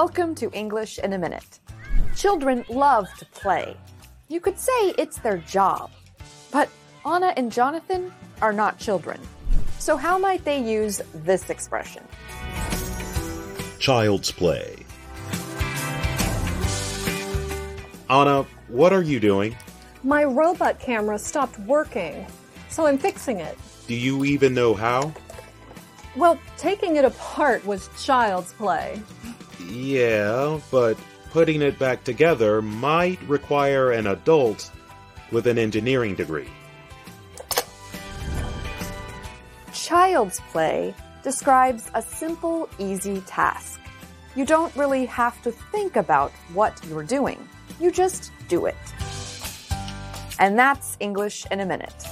Welcome to English in a Minute. Children love to play. You could say it's their job. But Anna and Jonathan are not children. So, how might they use this expression? Child's play. Anna, what are you doing? My robot camera stopped working, so I'm fixing it. Do you even know how? Well, taking it apart was child's play. Yeah, but putting it back together might require an adult with an engineering degree. Child's play describes a simple, easy task. You don't really have to think about what you're doing. You just do it. And that's English in a minute.